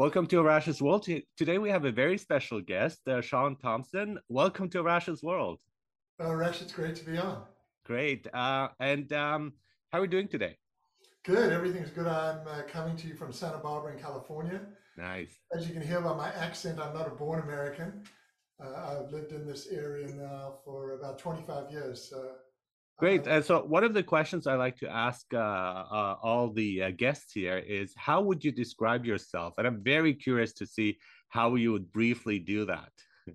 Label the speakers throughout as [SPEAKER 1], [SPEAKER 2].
[SPEAKER 1] Welcome to Arash's World. Today we have a very special guest, uh, Shaun Tomson. Welcome to Arash's World.
[SPEAKER 2] Oh, Arash, it's great to be on.
[SPEAKER 1] Great. Uh, and um, how are we doing today?
[SPEAKER 2] Good. Everything's good. I'm uh, coming to you from Santa Barbara in California.
[SPEAKER 1] Nice.
[SPEAKER 2] As you can hear by my accent, I'm not a born American. Uh, I've lived in this area now for about 25 years. So
[SPEAKER 1] Great. And so, one of the questions I like to ask uh, uh, all the uh, guests here is how would you describe yourself? And I'm very curious to see how you would briefly do that.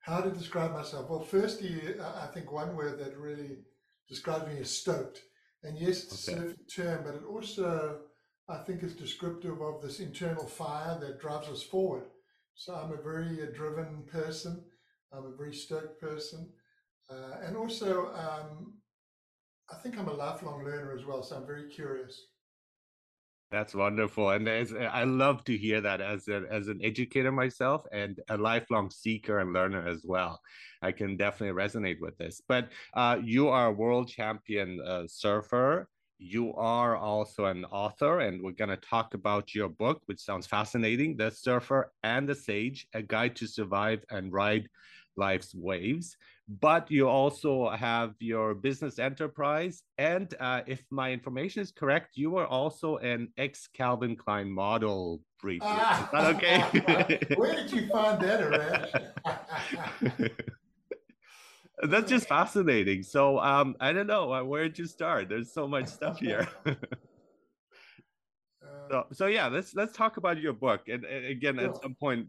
[SPEAKER 2] how to describe myself? Well, firstly, I think one word that really describes me is stoked. And yes, it's okay. a term, but it also, I think, is descriptive of this internal fire that drives us forward. So I'm a very uh, driven person. I'm a very stoked person. Uh, and also, um, I think I'm a lifelong learner as well, so I'm very curious.
[SPEAKER 1] That's wonderful, and as, I love to hear that as a, as an educator myself and a lifelong seeker and learner as well. I can definitely resonate with this. But uh, you are a world champion uh, surfer. You are also an author, and we're going to talk about your book, which sounds fascinating: "The Surfer and the Sage: A Guide to Survive and Ride Life's Waves." But you also have your business enterprise. And uh, if my information is correct, you are also an ex Calvin Klein model briefly. Ah, is that
[SPEAKER 2] okay? where did you find that?
[SPEAKER 1] That's just fascinating. So um, I don't know uh, where did you start. There's so much stuff here. so, so yeah, let's let's talk about your book. And, and again, at some point,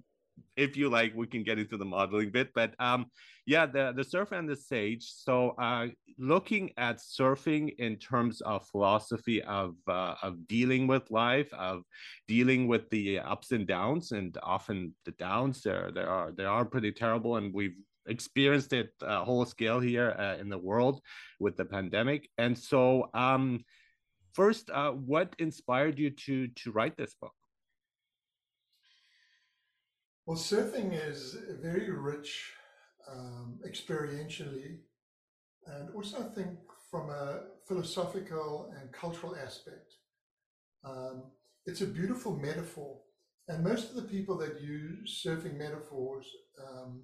[SPEAKER 1] if you like, we can get into the modeling bit. But um, yeah, the the surfer and the sage. So uh, looking at surfing in terms of philosophy of uh, of dealing with life, of dealing with the ups and downs, and often the downs there there are they are pretty terrible, and we've experienced it uh, whole scale here uh, in the world with the pandemic. And so, um, first, uh, what inspired you to to write this book?
[SPEAKER 2] Well, surfing is very rich um, experientially, and also I think from a philosophical and cultural aspect. Um, it's a beautiful metaphor, and most of the people that use surfing metaphors um,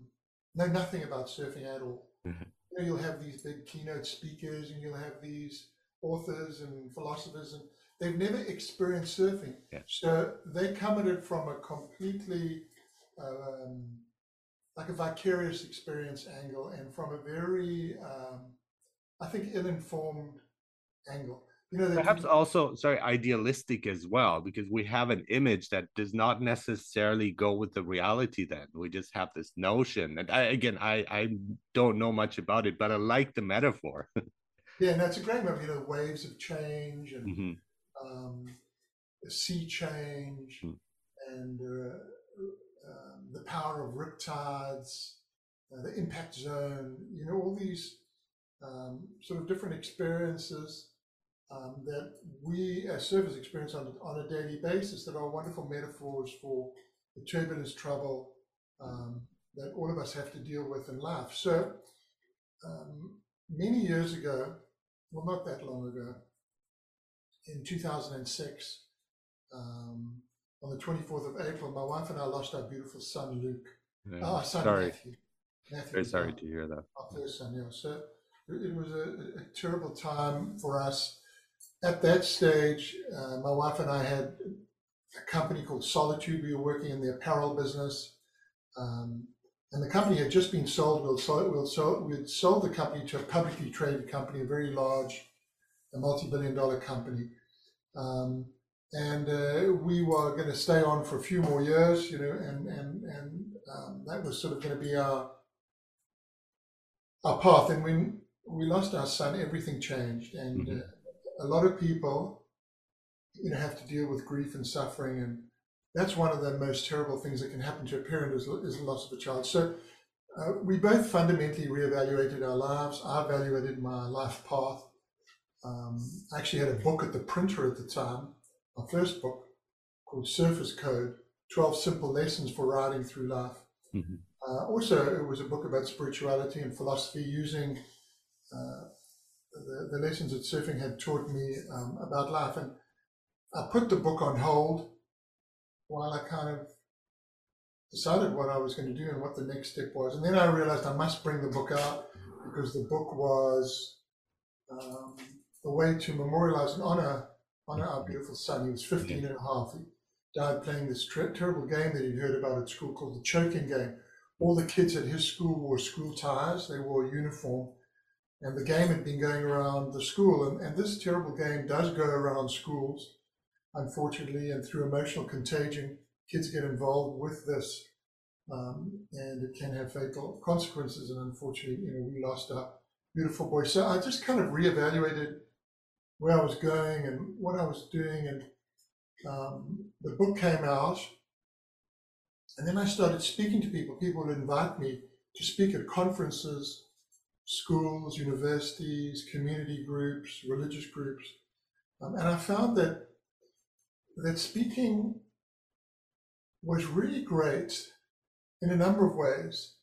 [SPEAKER 2] know nothing about surfing at all. Mm-hmm. You know, you'll have these big keynote speakers, and you'll have these authors and philosophers, and they've never experienced surfing, yeah. so they come at it from a completely um, like a vicarious experience angle and from a very, um, I think, ill-informed angle.
[SPEAKER 1] You know, perhaps you, also sorry, idealistic as well, because we have an image that does not necessarily go with the reality. Then we just have this notion, and I, again, I I don't know much about it, but I like the metaphor.
[SPEAKER 2] yeah, and that's a great metaphor. You know, waves of change and mm-hmm. um, sea change, mm-hmm. and uh, the power of riptides, uh, the impact zone, you know, all these um, sort of different experiences um, that we as surfers experience on, on a daily basis that are wonderful metaphors for the turbulence, trouble um, that all of us have to deal with in life. So um, many years ago, well, not that long ago, in 2006, um, on the 24th of April, my wife and I lost our beautiful son, Luke. Yeah. Oh, son,
[SPEAKER 1] sorry. Matthew. Matthew Very sorry to hear that.
[SPEAKER 2] Our first son, yeah. So it was a, a terrible time for us. At that stage, uh, my wife and I had a company called Solitude. We were working in the apparel business. Um, and the company had just been sold. We'd sold, we'd sold, we'd sold the company to a publicly traded company, a very large, a multi-billion dollar company. Um, and uh, we were going to stay on for a few more years, you know, and and and um, that was sort of going to be our our path. And when we lost our son, everything changed, and mm-hmm. uh, a lot of people, you know, have to deal with grief and suffering, and that's one of the most terrible things that can happen to a parent is, is the loss of a child. So. Uh, we both fundamentally reevaluated our lives. I evaluated my life path. Um, I actually had a book at the printer at the time my first book called Surfer's Code 12 Simple Lessons for Riding Through Life. Mm-hmm. Uh, also, it was a book about spirituality and philosophy using uh, the, the, lessons that surfing had taught me um, about life. And I put the book on hold while I kind of decided what I was going to do and what the next step was. And then I realized I must bring the book out because the book was um, a way to memorialize and honor honor our beautiful son. He was 15 and a half. He died playing this terrible game that he'd heard about at school called the choking game. All the kids at his school wore school ties, they wore a uniform, and the game had been going around the school. And, and this terrible game does go around schools, unfortunately, and through emotional contagion, kids get involved with this. Um, and it can have fatal consequences. And unfortunately, you know, we lost our beautiful boy. So I just kind of reevaluated where I was going and what I was doing. And um, the book came out. And then I started speaking to people. People would invite me to speak at conferences, schools, universities, community groups, religious groups. Um, and I found that that speaking was really great in a number of ways.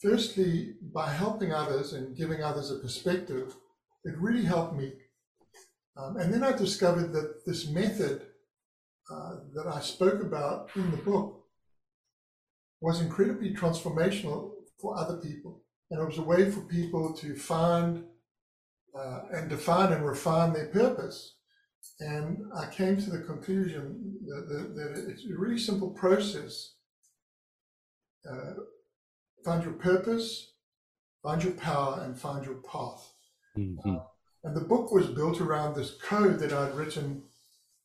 [SPEAKER 2] Firstly, by helping others and giving others a perspective, it really helped me. Um, and then I discovered that this method uh, that I spoke about in the book was incredibly transformational for other people. And it was a way for people to find uh, and define and refine their purpose. And I came to the conclusion that, that, that it's a really simple process. Uh, find your purpose, find your power, and find your path. Mm-hmm. And the book was built around this code that I'd written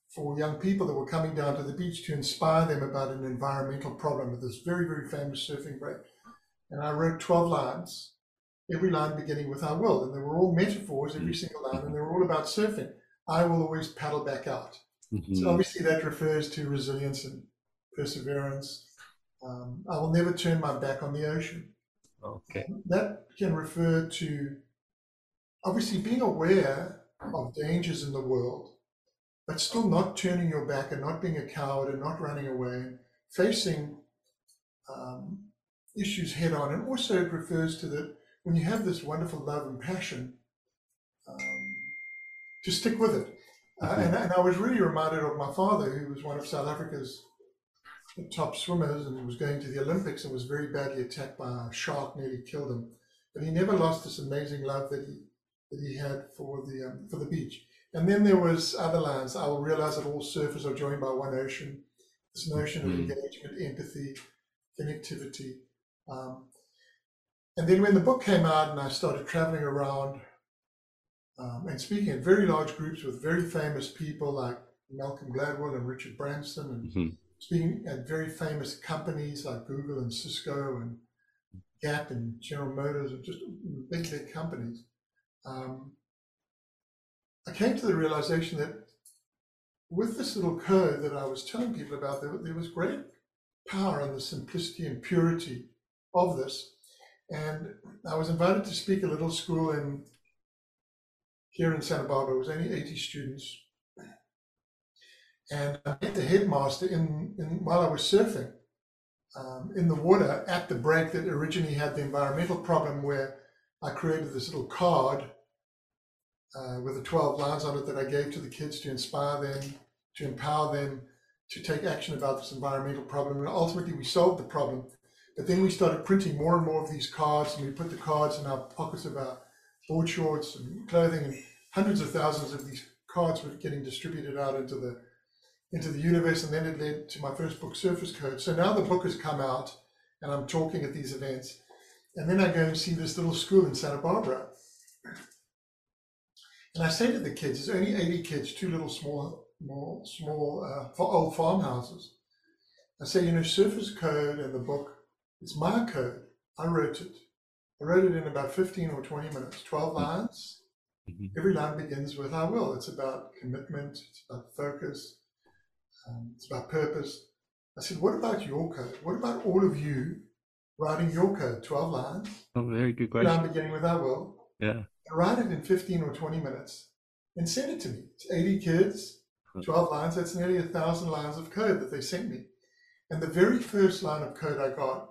[SPEAKER 2] for young people that were coming down to the beach to inspire them about an environmental problem with this very, very famous surfing break. And I wrote 12 lines, every line beginning with I will. And they were all metaphors, every mm-hmm. single line, and they were all about surfing. I will always paddle back out. Mm-hmm. So obviously that refers to resilience and perseverance. Um, I will never turn my back on the ocean.
[SPEAKER 1] Okay.
[SPEAKER 2] That can refer to obviously being aware of dangers in the world, but still not turning your back and not being a coward and not running away facing um, issues head on. And also it refers to that when you have this wonderful love and passion, um, to stick with it. Uh, and, and, I was really reminded of my father, who was one of South Africa's top swimmers and was going to the Olympics and was very badly attacked by a shark, nearly killed him. But he never lost this amazing love that he that he had for the um, for the beach. And then there was other lines. I will realize that all surfers are joined by one ocean. This notion mm-hmm. of engagement, empathy, connectivity. Um, and then when the book came out and I started traveling around um, and speaking at very large groups with very famous people like Malcolm Gladwell and Richard Branson, and mm-hmm. speaking at very famous companies like Google and Cisco and Gap and General Motors, and just big, big companies. Um, I came to the realization that with this little code that I was telling people about, there, there was great power in the simplicity and purity of this. And I was invited to speak at a little school in here in Santa Barbara. It was only 80 students. And I met the headmaster in, in while I was surfing um, in the water at the break that originally had the environmental problem where I created this little card uh, with the 12 lines on it that I gave to the kids to inspire them, to empower them to take action about this environmental problem. And ultimately, we solved the problem. But then we started printing more and more of these cards, and we put the cards in our pockets of our board shorts and clothing, and hundreds of thousands of these cards were getting distributed out into the into the universe, and then it led to my first book, Surfer's Code. So now the book has come out, and I'm talking at these events, and then I go and see this little school in Santa Barbara, and I say to the kids, there's only 80 kids, two little small, small, small uh, old farmhouses. I say, you know, Surfer's Code and the book, it's my code. I wrote it. I wrote it in about 15 or 20 minutes, 12 mm-hmm. lines. Mm-hmm. Every line begins with I will. It's about commitment, it's about focus, um, it's about purpose. I said, what about your code? What about all of you writing your code? 12 lines.
[SPEAKER 1] Oh, very good question.
[SPEAKER 2] Line beginning with I will.
[SPEAKER 1] Yeah.
[SPEAKER 2] I write it in 15 or 20 minutes and send it to me. It's 80 kids, 12 lines. That's nearly a thousand lines of code that they sent me. And the very first line of code I got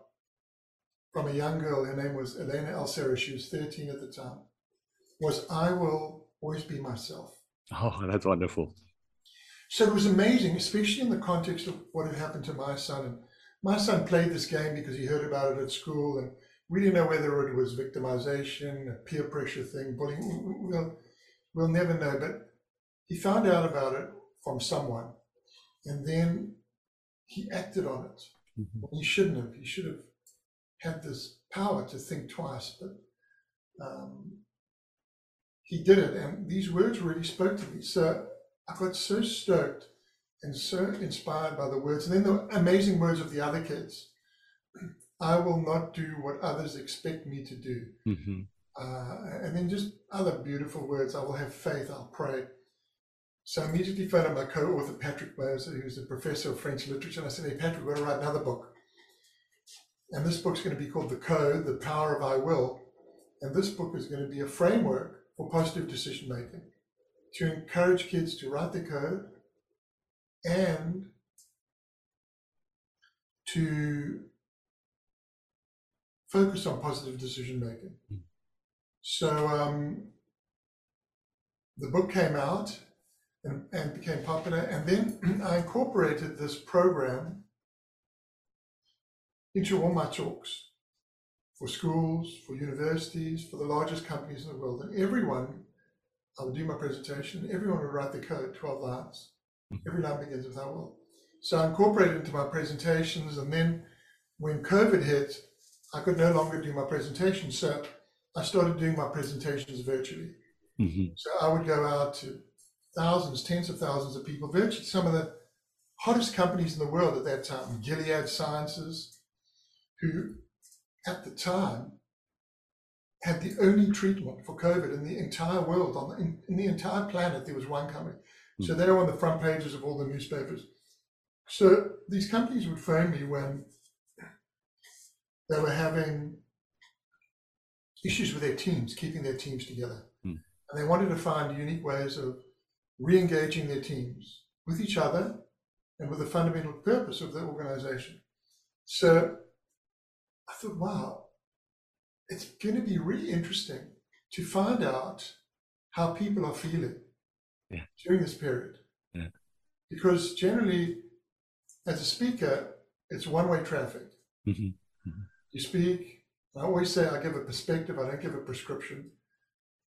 [SPEAKER 2] from a young girl, her name was Elena Alcera, she was 13 at the time, was I will always be myself.
[SPEAKER 1] Oh, that's wonderful.
[SPEAKER 2] So it was amazing, especially in the context of what had happened to my son. And my son played this game because he heard about it at school, and we didn't know whether it was victimization, a peer pressure thing, bullying. We'll, we'll never know. But he found out about it from someone, and then he acted on it. Mm-hmm. He shouldn't have. He should have had this power to think twice, but um, he did it. And these words really spoke to me. So I got so stoked and so inspired by the words. And then the amazing words of the other kids. I will not do what others expect me to do. Mm-hmm. Uh, and then just other beautiful words. I will have faith. I'll pray. So I immediately phoned my co-author, Patrick Moser, who's a professor of French literature. And I said, hey, Patrick, we're going to write another book. And this book's going to be called The Code, The Power of I Will. And this book is going to be a framework for positive decision making to encourage kids to write the code and to focus on positive decision making. So um, the book came out and, and became popular, and then I incorporated this program into all my talks for schools, for universities, for the largest companies in the world. And everyone, I would do my presentation, everyone would write the code, 12 lines. Every line begins with I will. So I incorporated into my presentations. And then when COVID hit, I could no longer do my presentations. So I started doing my presentations virtually. Mm-hmm. So I would go out to thousands, tens of thousands of people, virtually some of the hottest companies in the world at that time, Gilead Sciences, who at the time had the only treatment for COVID in the entire world, on the, in, in the entire planet, there was one coming. So hmm. they were on the front pages of all the newspapers. So these companies would phone me when they were having issues with their teams, keeping their teams together. Mm. And they wanted to find unique ways of re engaging their teams with each other and with the fundamental purpose of the organization. So I thought, wow, it's going to be really interesting to find out how people are feeling yeah. during this period. Yeah. Because generally, as a speaker, it's one way traffic. Mm-hmm. Mm-hmm. You speak, I always say I give a perspective, I don't give a prescription.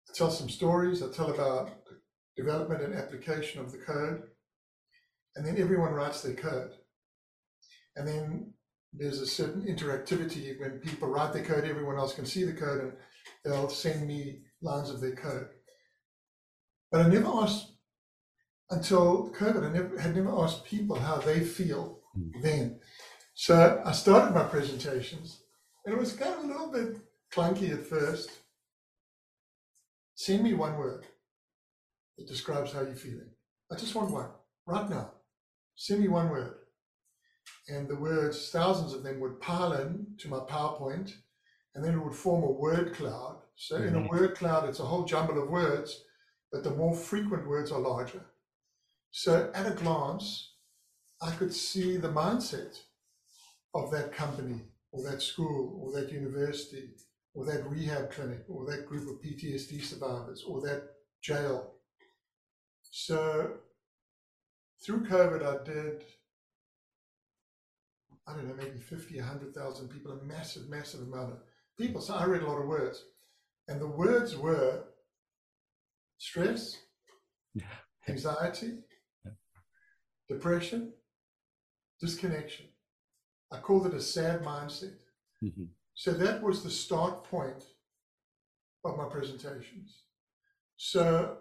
[SPEAKER 2] I tell some stories, I tell about the development and application of the code, and then everyone writes their code. And then there's a certain interactivity when people write their code, everyone else can see the code and they'll send me lines of their code. But I never asked until COVID, I never had never asked people how they feel mm. then. So I started my presentations and it was kind of a little bit clunky at first. Send me one word that describes how you're feeling. I just want one right now. Send me one word and the words, thousands of them would pile in to my PowerPoint, and then it would form a word cloud. So mm-hmm. in a mm-hmm. word cloud, it's a whole jumble of words, but the more frequent words are larger. So at a glance, I could see the mindset of that company or that school or that university or that rehab clinic or that group of PTSD survivors or that jail. So through COVID, I did I don't know, maybe 50, 100,000 people, a massive, massive amount of people. So I read a lot of words. And the words were stress, anxiety, depression, disconnection. I called it a sad mindset. Mm-hmm. So that was the start point of my presentations. So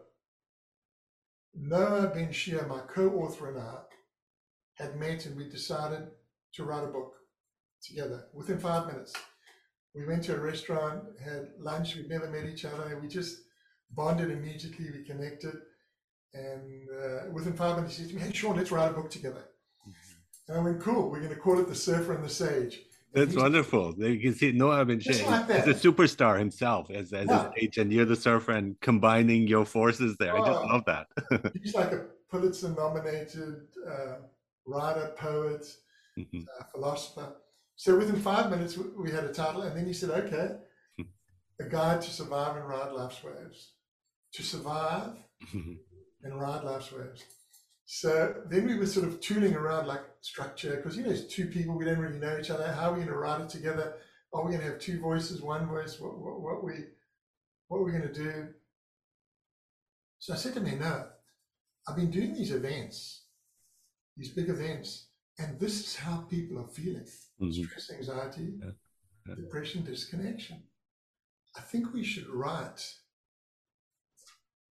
[SPEAKER 2] Noah benShea, my co-author and I, had met and we decided to write a book together within five minutes. We went to a restaurant, had lunch, we'd never met each other. We just bonded immediately, we connected. And uh, within five minutes, he said to me, Hey, Shaun, let's write a book together. Mm-hmm. And I went, Cool, we're going to call it The Surfer and the Sage.
[SPEAKER 1] That's wonderful. You can see Noah benShea like is a superstar himself as, as yeah. a sage, and you're the surfer and combining your forces there. Oh, I just oh. love that.
[SPEAKER 2] he's like a Pulitzer nominated uh, writer, poet, mm-hmm. uh, philosopher. So within five minutes, we had a title, and then he said, "Okay, a guide to survive and ride life's waves. To survive mm-hmm. and ride life's waves." So then we were sort of tooling around like structure because you know it's two people we don't really know each other. How are we going to write it together? Are we going to have two voices, one voice? What, what, what we what are we going to do? So I said to me, no, I've been doing these events, these big events, and this is how people are feeling: mm-hmm. stress, anxiety, yeah. Yeah. depression, disconnection. I think we should write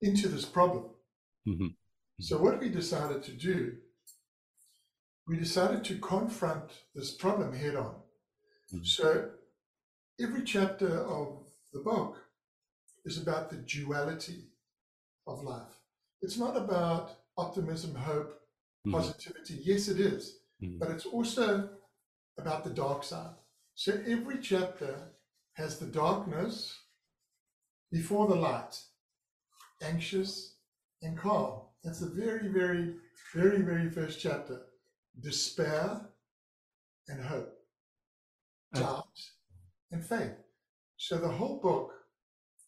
[SPEAKER 2] into this problem. Mm-hmm. So, what we decided to do, we decided to confront this problem head on. Mm-hmm. So, every chapter of the book is about the duality of life. It's not about optimism, hope, mm-hmm. positivity. Yes, it is, mm-hmm. but it's also about the dark side. So, every chapter has the darkness before the light, anxious and calm. That's the very, very, very, very first chapter. Despair and hope, doubt and faith. So the whole book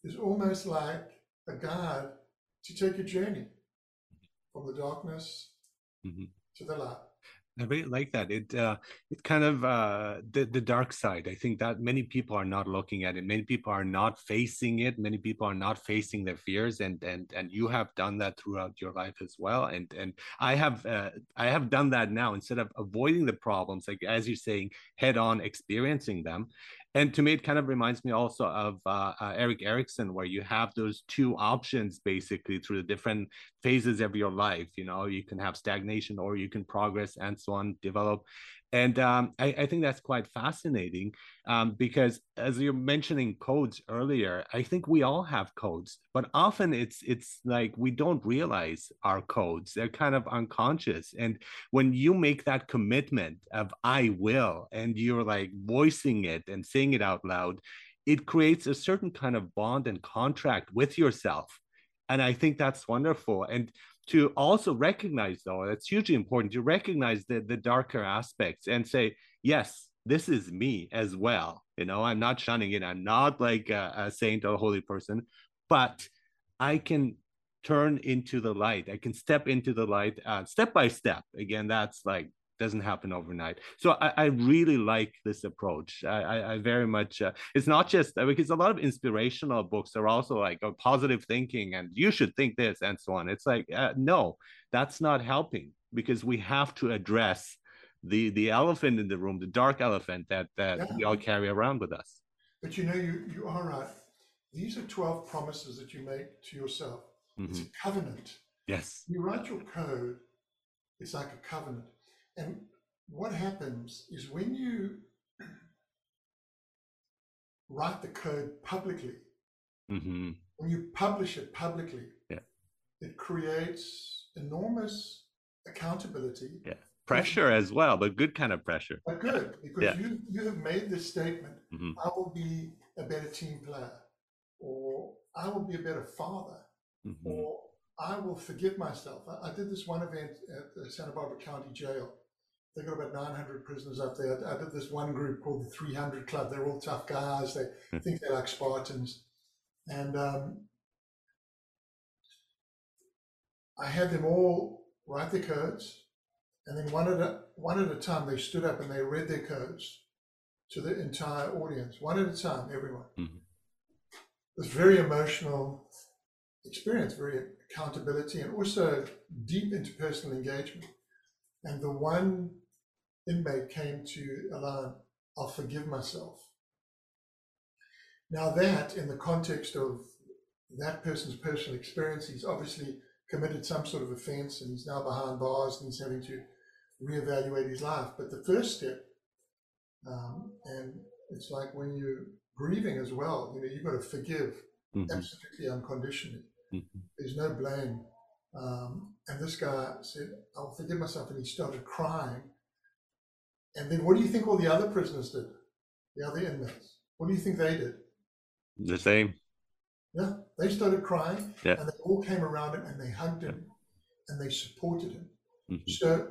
[SPEAKER 2] is almost like a guide to take a journey from the darkness mm-hmm. to the light.
[SPEAKER 1] I really like that. It uh, it kind of uh, the the dark side. I think that many people are not looking at it. Many people are not facing it. Many people are not facing their fears, and and and you have done that throughout your life as well. And and I have uh, I have done that now instead of avoiding the problems, like as you're saying, head on experiencing them and to me it kind of reminds me also of uh, uh, erik erikson where you have those two options basically through the different phases of your life you know you can have stagnation or you can progress and so on develop and um, I, I, think that's quite fascinating um, because as you're mentioning codes earlier, I think we all have codes, but often it's it's like we don't realize our codes. They're kind of unconscious. And when you make that commitment of I will, and you're like voicing it and saying it out loud, it creates a certain kind of bond and contract with yourself. And I think that's wonderful. And to also recognize though that's hugely important to recognize the, the darker aspects and say yes this is me as well. You know i'm not shunning it i'm not like a, a saint or a holy person but i can turn into the light i can step into the light uh, step by step. Again that's like doesn't happen overnight. So I, I really like this approach. I, I, I very much, uh, it's not just uh, because a lot of inspirational books are also like a positive thinking and you should think this and so on. It's like, uh, no, that's not helping because we have to address the the elephant in the room, the dark elephant that that yeah. we all carry around with us.
[SPEAKER 2] But you know, you you are right. These are twelve promises that you make to yourself. Mm-hmm. It's a covenant.
[SPEAKER 1] Yes.
[SPEAKER 2] You write your code. It's like a covenant. And what happens is when you write the code publicly, mm-hmm. when you publish it publicly,
[SPEAKER 1] yeah.
[SPEAKER 2] it creates enormous accountability.
[SPEAKER 1] Yeah. Pressure as well, but good kind of pressure.
[SPEAKER 2] But good, because yeah. you, you have made this statement mm-hmm. I will be a better team player, or I will be a better father, mm-hmm. or I will forgive myself. I, I, did this one event at the Santa Barbara County Jail, they got about 900 prisoners up there. I did this one group called the 300 Club. They're all tough guys. They hmm. think they're like Spartans. And um, I had them all write their codes. And then one at, a, one at a time, they stood up and they read their codes to the entire audience, one at a time, everyone. Mm-hmm. It was very emotional experience, very accountability, and also deep interpersonal engagement. And the one inmate came to Alain, I'll forgive myself. Now, that in the context of that person's personal experience, he's obviously committed some sort of offense and he's now behind bars and he's having to reevaluate his life. But the first step, um, and it's like when you're grieving as well, you know, you've got to forgive mm-hmm. absolutely unconditionally. Mm-hmm. There's no blame. Um, and this guy said, I'll forgive myself. And he started crying and then what do you think all the other prisoners did? The other inmates? What do you think they did?
[SPEAKER 1] The same.
[SPEAKER 2] Yeah, they started crying
[SPEAKER 1] yeah.
[SPEAKER 2] and they all came around him and they hugged him yeah. and they supported him. Mm-hmm. So,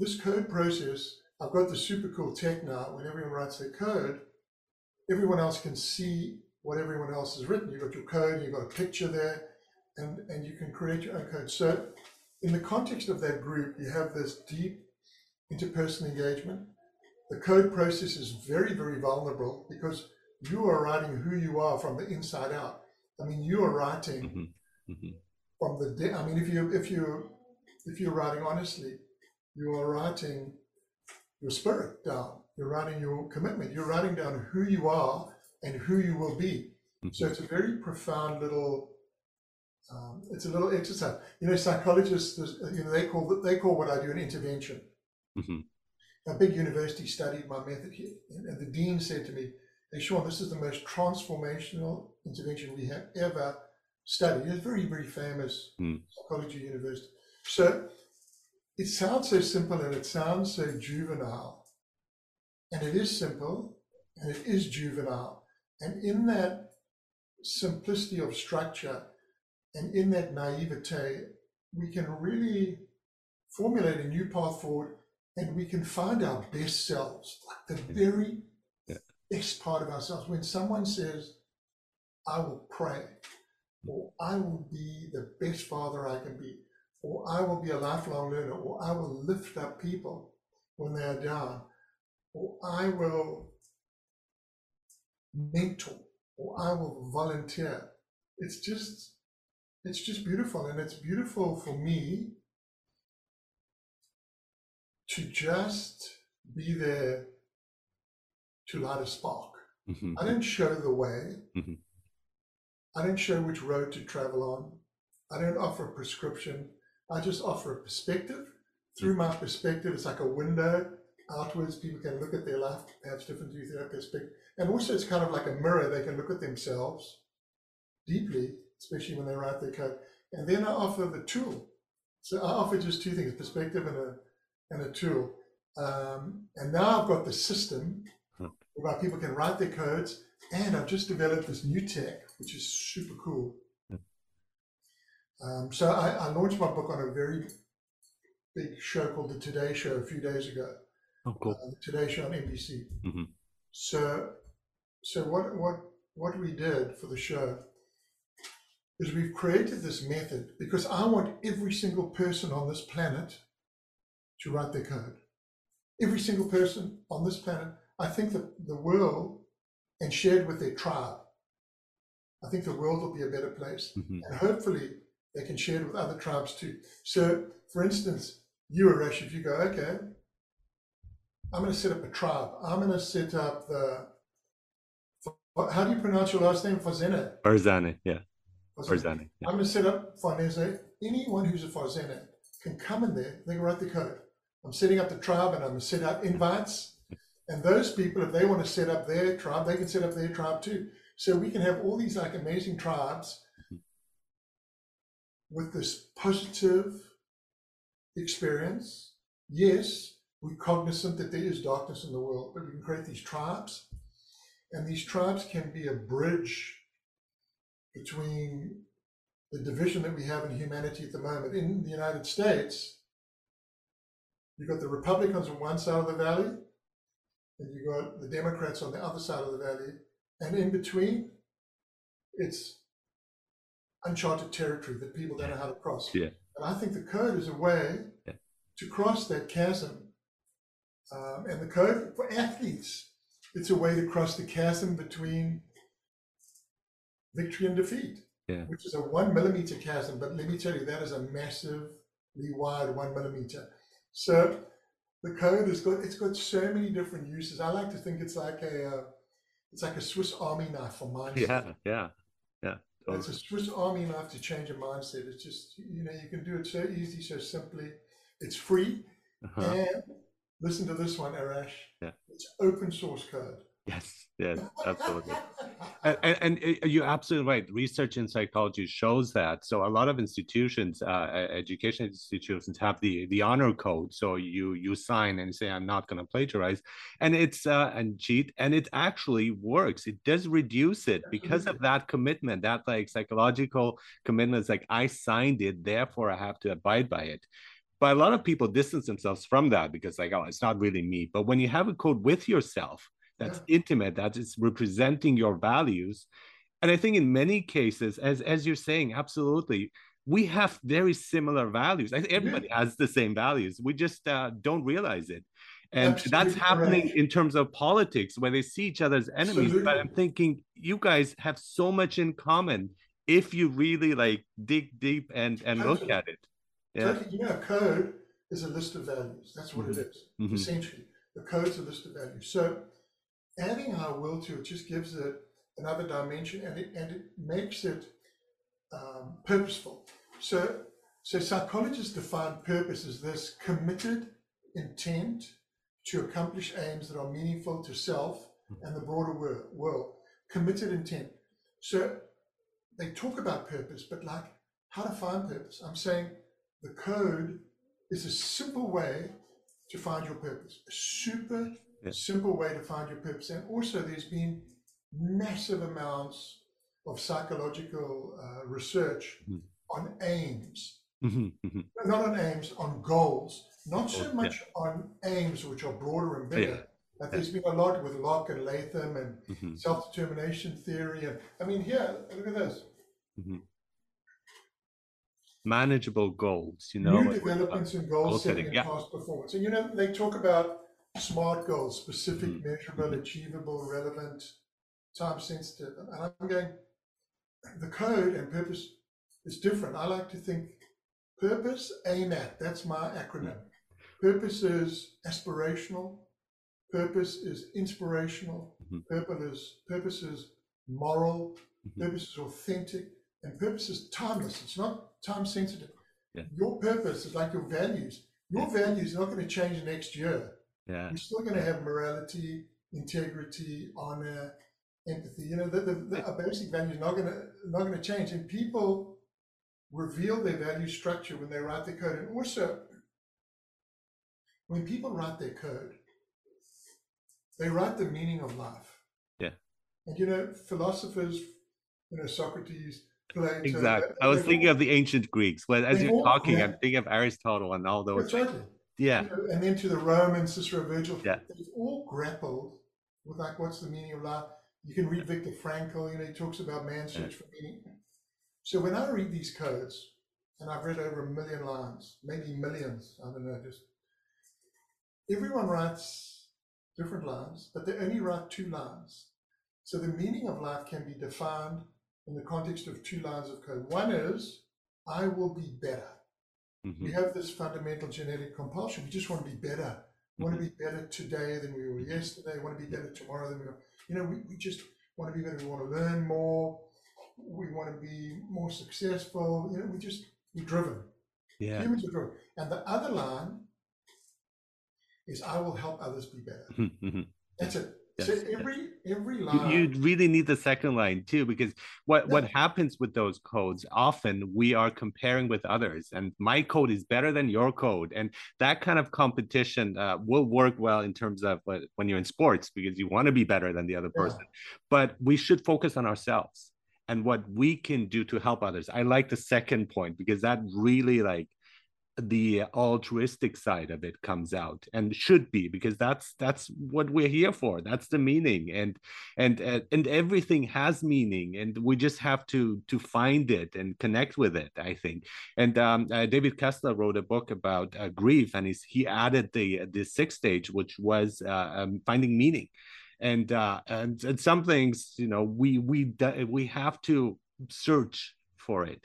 [SPEAKER 2] this code process, I've got the super cool tech now. When everyone writes their code, everyone else can see what everyone else has written. You've got your code, you've got a picture there, and, and you can create your own code. So, in the context of that group, you have this deep interpersonal engagement. The code process is very, very vulnerable because you are writing who you are from the inside out. I mean, you are writing mm-hmm. Mm-hmm. from the. De- I mean, if you if you if you're writing honestly, you are writing your spirit down. You're writing your commitment. You're writing down who you are and who you will be. Mm-hmm. So it's a very profound little. Um, it's a little exercise. You know, psychologists, you know, they call they call what I do an intervention. Mm-hmm. A big university studied my method here, and the dean said to me, "Hey, Shaun, this is the most transformational intervention we have ever studied." It's a very, very famous mm. psychology university. So it sounds so simple and it sounds so juvenile, and it is simple and it is juvenile, and in that simplicity of structure and in that naivete, we can really formulate a new path forward and we can find our best selves, like the very yeah. best part of ourselves. When someone says, I will pray, or I will be the best father I can be, or I will be a lifelong learner, or I will lift up people when they are down, or I will mentor, or I will volunteer. It's just, it's just beautiful. And it's beautiful for me to just be there to light a spark. Mm-hmm. I don't show the way. Mm-hmm. I don't show which road to travel on. I don't offer a prescription. I just offer a perspective. Through my perspective, it's like a window outwards. People can look at their life perhaps differently through that perspective. And also, it's kind of like a mirror. They can look at themselves deeply, especially when they write their code. And then I offer the tool. So I offer just two things perspective and a and a tool. Um, and now I've got the system where people can write their codes, and I've just developed this new tech, which is super cool. Um, so I, I, launched my book on a very big show called the Today Show a few days ago.
[SPEAKER 1] Oh, cool!
[SPEAKER 2] Uh, the Today Show on NBC. Mm-hmm. So, so what what what we did for the show is we've created this method because I want every single person on this planet to write their code. Every single person on this planet, I think that the world, and shared with their tribe, I think the world will be a better place. Mm-hmm. And hopefully they can share it with other tribes too. So, for instance, you, Arash, if you go, okay, I'm going to set up a tribe. I'm going to set up the, how do you pronounce your last name? Fazene.
[SPEAKER 1] Farzane, yeah. Farzane.
[SPEAKER 2] Yeah. I'm going to set up Farnese. Anyone who's a Farzane can come in there, they can write the code. I'm setting up the tribe and I'm going to set up invites. And those people, if they want to set up their tribe, they can set up their tribe too. So we can have all these like amazing tribes with this positive experience. Yes, we're cognizant that there is darkness in the world, but we can create these tribes. And these tribes can be a bridge between the division that we have in humanity at the moment. In the United States, You've got the Republicans on one side of the valley, and you've got the Democrats on the other side of the valley. And in between, it's uncharted territory that people don't know how to cross.
[SPEAKER 1] Yeah.
[SPEAKER 2] And I think the code is a way yeah. to cross that chasm. Um, and the code for athletes, it's a way to cross the chasm between victory and defeat,
[SPEAKER 1] yeah.
[SPEAKER 2] which is a one millimeter chasm. But let me tell you, that is a massively wide one millimeter. So the code has got it's got so many different uses. I like to think it's like a uh, it's like a Swiss Army knife for mindset.
[SPEAKER 1] Yeah, yeah, yeah.
[SPEAKER 2] Totally. It's a Swiss Army knife to change a mindset. It's just you know you can do it so easy, so simply. It's free, uh-huh. and listen to this one, Arash.
[SPEAKER 1] Yeah,
[SPEAKER 2] it's open source code.
[SPEAKER 1] Yes, yes, absolutely. and, and, and, you're absolutely right. Research in psychology shows that. So a lot of institutions, uh, education institutions, have the the honor code. So you you sign and say, "I'm not going to plagiarize," and it's uh, and cheat, and it actually works. It does reduce it because of that commitment, that like psychological commitment. It's like I signed it, therefore I have to abide by it but a lot of people distance themselves from that because like oh it's not really me but when you have a code with yourself that's intimate that is representing your values and i think in many cases as as you're saying absolutely we have very similar values. I think everybody yeah. has the same values. We just uh, don't realize it. And Absolutely that's happening in terms of politics where they see each other as enemies. Absolutely. But I'm thinking you guys have so much in common if you really like dig deep and, and look at it.
[SPEAKER 2] Yeah. You know, code is a list of values. That's what mm-hmm. it is, mm-hmm. essentially. The code's a list of values. So adding our will to it just gives it another dimension and it, and it makes it um, purposeful. So, so psychologists define purpose as this committed intent to accomplish aims that are meaningful to self and the broader world. Committed intent. So they talk about purpose, but like how to find purpose. I'm saying the code is a simple way to find your purpose, a super yeah. simple way to find your purpose. And also, there's been massive amounts of psychological uh, research mm. on aims, mm-hmm, mm-hmm. not on aims, on goals, not so much yeah. on aims, which are broader and bigger. But there's been a lot with Locke and Latham and mm-hmm. self-determination theory. And I mean, here, look at this. Mm-hmm.
[SPEAKER 1] Manageable goals, you know.
[SPEAKER 2] New developments goal, goal setting, and yeah. past performance. And you know, they talk about smart goals, specific, mm-hmm. measurable, mm-hmm. achievable, relevant, time sensitive. And I'm going, the code and purpose is different. I like to think purpose, aim at, that's my acronym. Purpose is aspirational, purpose is inspirational, mm-hmm. purpose is purpose is moral, mm-hmm. purpose is authentic, and purpose is timeless. It's not time sensitive. Yeah. Your purpose is like your values. Your values are not going to change next year.
[SPEAKER 1] Yeah.
[SPEAKER 2] You're still going to have morality, integrity, honor, empathy. You know, the, the, the basic values not going to not going to change. And people reveal their value structure when they write the code. And also, when people write their code, they write the meaning of life.
[SPEAKER 1] Yeah.
[SPEAKER 2] And you know, philosophers, you know, Socrates, Plato.
[SPEAKER 1] Exactly. I was thinking all, of the ancient Greeks. Well, as you're all, talking, yeah. I'm thinking of Aristotle and all those.
[SPEAKER 2] Exactly.
[SPEAKER 1] Yeah.
[SPEAKER 2] You know, and then to the Romans, Cicero, Virgil. Yeah. They've all grappled with like, what's the meaning of life? You can read Viktor Frankl. You know, he talks about man's search for meaning. So when I read these codes, and I've read over a million lines, maybe millions, I don't know, just everyone writes different lines, but they only write two lines. So the meaning of life can be defined in the context of two lines of code. One is, I will be better. Mm-hmm. We have this fundamental genetic compulsion. We just want to be better. We want to be better today than we were yesterday. We want to be better tomorrow than we were. You know, we, we just want to be better. We want to learn more. We want to be more successful. You know, we just, we're driven.
[SPEAKER 1] Yeah.
[SPEAKER 2] Humans are driven. And the other line is I will help others be better. Mm-hmm, mm-hmm. That's it. Yes, so every yes. every line
[SPEAKER 1] you, you, really need the second line too because what yeah. what happens with those codes often we are comparing with others and my code is better than your code and that kind of competition uh, will work well in terms of what, when you're in sports because you want to be better than the other person but we should focus on ourselves and what we can do to help others i like the second point because that really like the altruistic side of it comes out and should be because that's that's what we're here for. That's the meaning. And and and everything has meaning and we just have to to find it and connect with it i think. And um, uh, david kessler wrote a book about uh, grief and he's, he added the the sixth stage which was uh, um, finding meaning. And uh and, and some things you know we we we have to search for it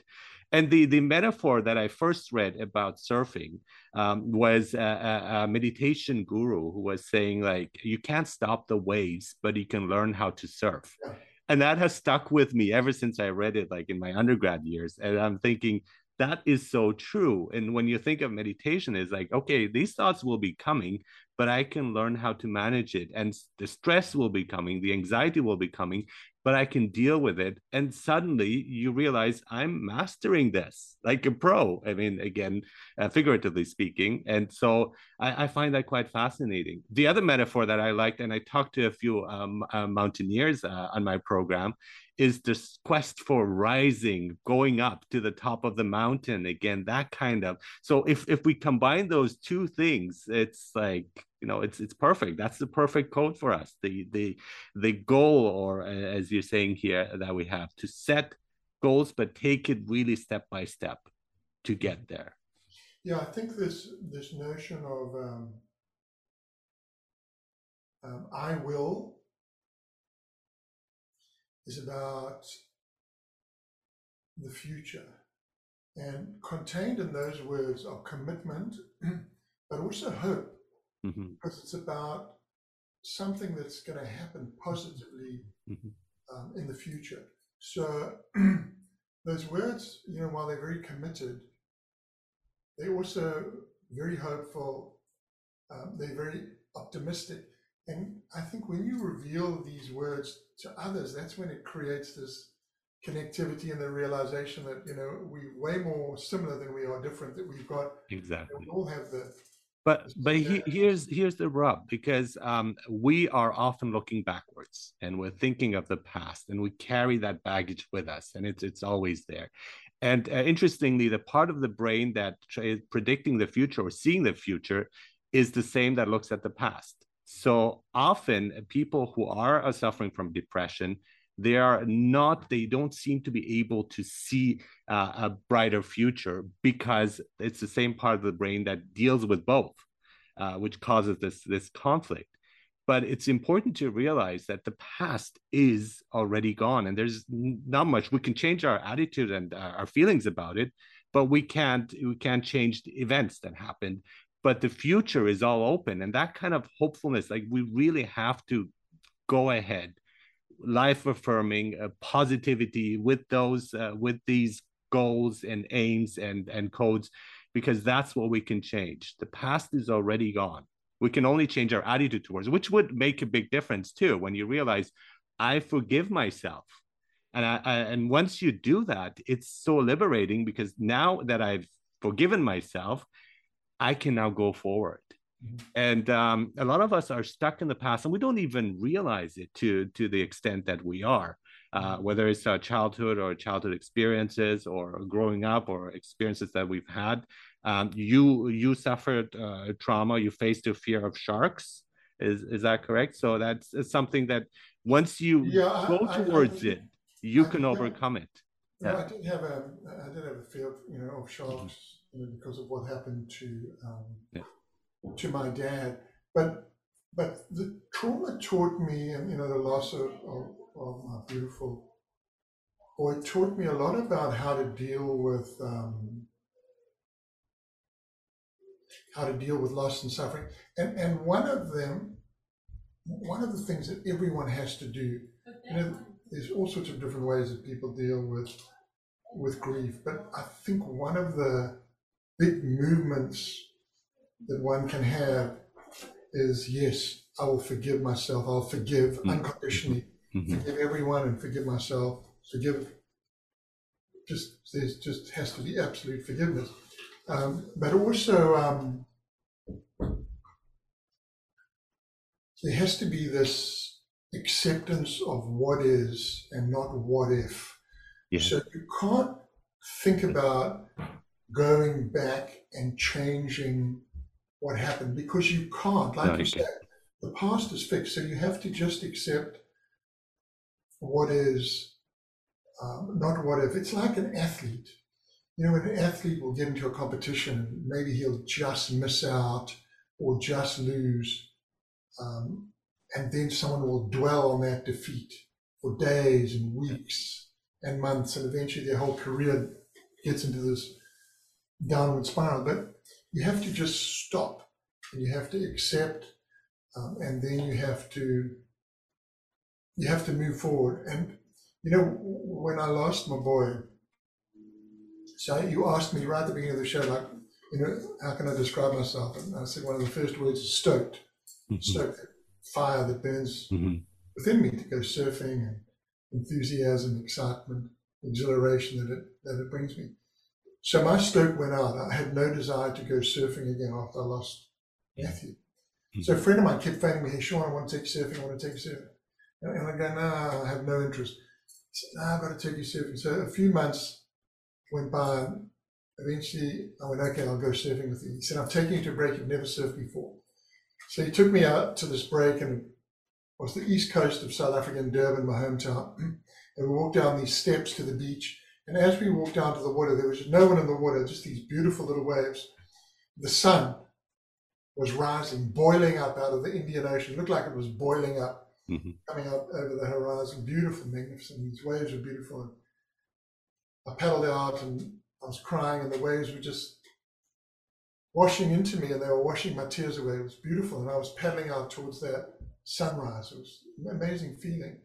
[SPEAKER 1] and the, the metaphor that I first read about surfing um, was a, a, meditation guru who was saying, like, you can't stop the waves, but you can learn how to surf. Yeah. And that has stuck with me ever since I read it, like in my undergrad years. And I'm thinking, that is so true. And when you think of meditation, it's like, okay, these thoughts will be coming, but I can learn how to manage it. And the stress will be coming, the anxiety will be coming, but I can deal with it. And suddenly you realize I'm mastering this like a pro. I mean, again, uh, figuratively speaking. And so I, I, find that quite fascinating. The other metaphor that I liked, and I talked to a few um, uh, mountaineers uh, on my program, is this quest for rising, going up to the top of the mountain again, that kind of. So if if we combine those two things, it's like you know it's it's perfect. That's the perfect code for us. The the the goal, or as you're saying here, that we have to set goals, but take it really step by step. to get there?
[SPEAKER 2] Yeah, I think this this notion of um, um, I will is about the future. And contained in those words are commitment, but also hope, mm-hmm. because it's about something that's going to happen positively mm-hmm. um, in the future. So those words, you know, while they're very committed, they're also very hopeful. Um, they're very optimistic. And I think when you reveal these words to others, that's when it creates this connectivity and the realization that you know we're way more similar than we are different. That we've got
[SPEAKER 1] exactly.
[SPEAKER 2] We all have the.
[SPEAKER 1] But but he, here's here's the rub because um, we are often looking backwards and we're thinking of the past and we carry that baggage with us and it's it's always there. And uh, interestingly, the part of the brain that is predicting the future or seeing the future is the same that looks at the past. So often, people who are suffering from depression, they are not, they don't seem to be able to see uh, a brighter future because it's the same part of the brain that deals with both, uh, which causes this, this conflict. But it's important to realize that the past is already gone and there's not much. We can change our attitude and our feelings about it, but we can't we can't change the events that happened but the future is all open and that kind of hopefulness like we really have to go ahead life affirming uh, positivity with those uh, with these goals and aims and and codes because that's what we can change. The past is already gone. We can only change our attitude towards which would make a big difference too when you realize i forgive myself. And I, I and once you do that it's so liberating because now that i've forgiven myself I can now go forward. Mm-hmm. And um, a lot of us are stuck in the past, and we don't even realize it to to the extent that we are. Uh, mm-hmm. whether it's uh, childhood or childhood experiences, or growing up, or experiences that we've had, um, you you suffered uh, trauma. You faced a fear of sharks. Is is that correct? So that's something that once you yeah, go I, towards I, I, it, you can overcome it.
[SPEAKER 2] Yeah. I did have a I did have a fear, you know, of sharks. You know, because of what happened to um, yeah. to my dad. But but the trauma taught me, and you know, the loss of, of, of my beautiful boy taught me a lot about how to deal with um, how to deal with loss and suffering. And and one of them, one of the things that everyone has to do, you know, there's all sorts of different ways that people deal with with grief, but I think one of the big movements that one can have is yes, I will forgive myself. I'll forgive mm-hmm. unconditionally, mm-hmm. forgive everyone, and forgive myself. Forgive. Just there's just has to be absolute forgiveness, um, but also um, there has to be this acceptance of what is and not what if. Yeah. So you can't think about going back and changing what happened because you can't. Like no, you said, the past is fixed. So you have to just accept what is, um, not what if. It's like an athlete. You know, when an athlete will get into a competition, maybe he'll just miss out or just lose. Um, and then someone will dwell on that defeat for days and weeks and months, and eventually their whole career gets into this downward spiral. But you have to just stop and you have to accept, um, and then you have to you have to move forward. And you know, when I lost my boy, so you asked me right at the beginning of the show, like, you know, how can I describe myself? And I said one of the first words is stoked, mm-hmm. stoked, fire that burns mm-hmm. within me to go surfing and enthusiasm, excitement, exhilaration that it that it brings me. So my stoke went out. I had no desire to go surfing again after I lost Matthew. Mm-hmm. So a friend of mine kept phoning me, hey, Shaun, I want to take surfing. I want to take surfing. And I go, no, I have no interest. He said, no, I've got to take you surfing. So a few months went by. And eventually, I went, okay, I'll go surfing with you. He said, I'm taking you to a break you've never surfed before. So he took me out to this break and it was the east coast of South Africa in Durban, my hometown. And we walked down these steps to the beach And as we walked down to the water, there was no one in the water, just these beautiful little waves. The sun was rising, boiling up out of the Indian Ocean. It looked like it was boiling up, mm-hmm. coming up over the horizon. Beautiful, magnificent. These waves were beautiful. I paddled out and I was crying, and the waves were just washing into me and they were washing my tears away. It was beautiful. And I was paddling out towards that sunrise. It was an amazing feeling.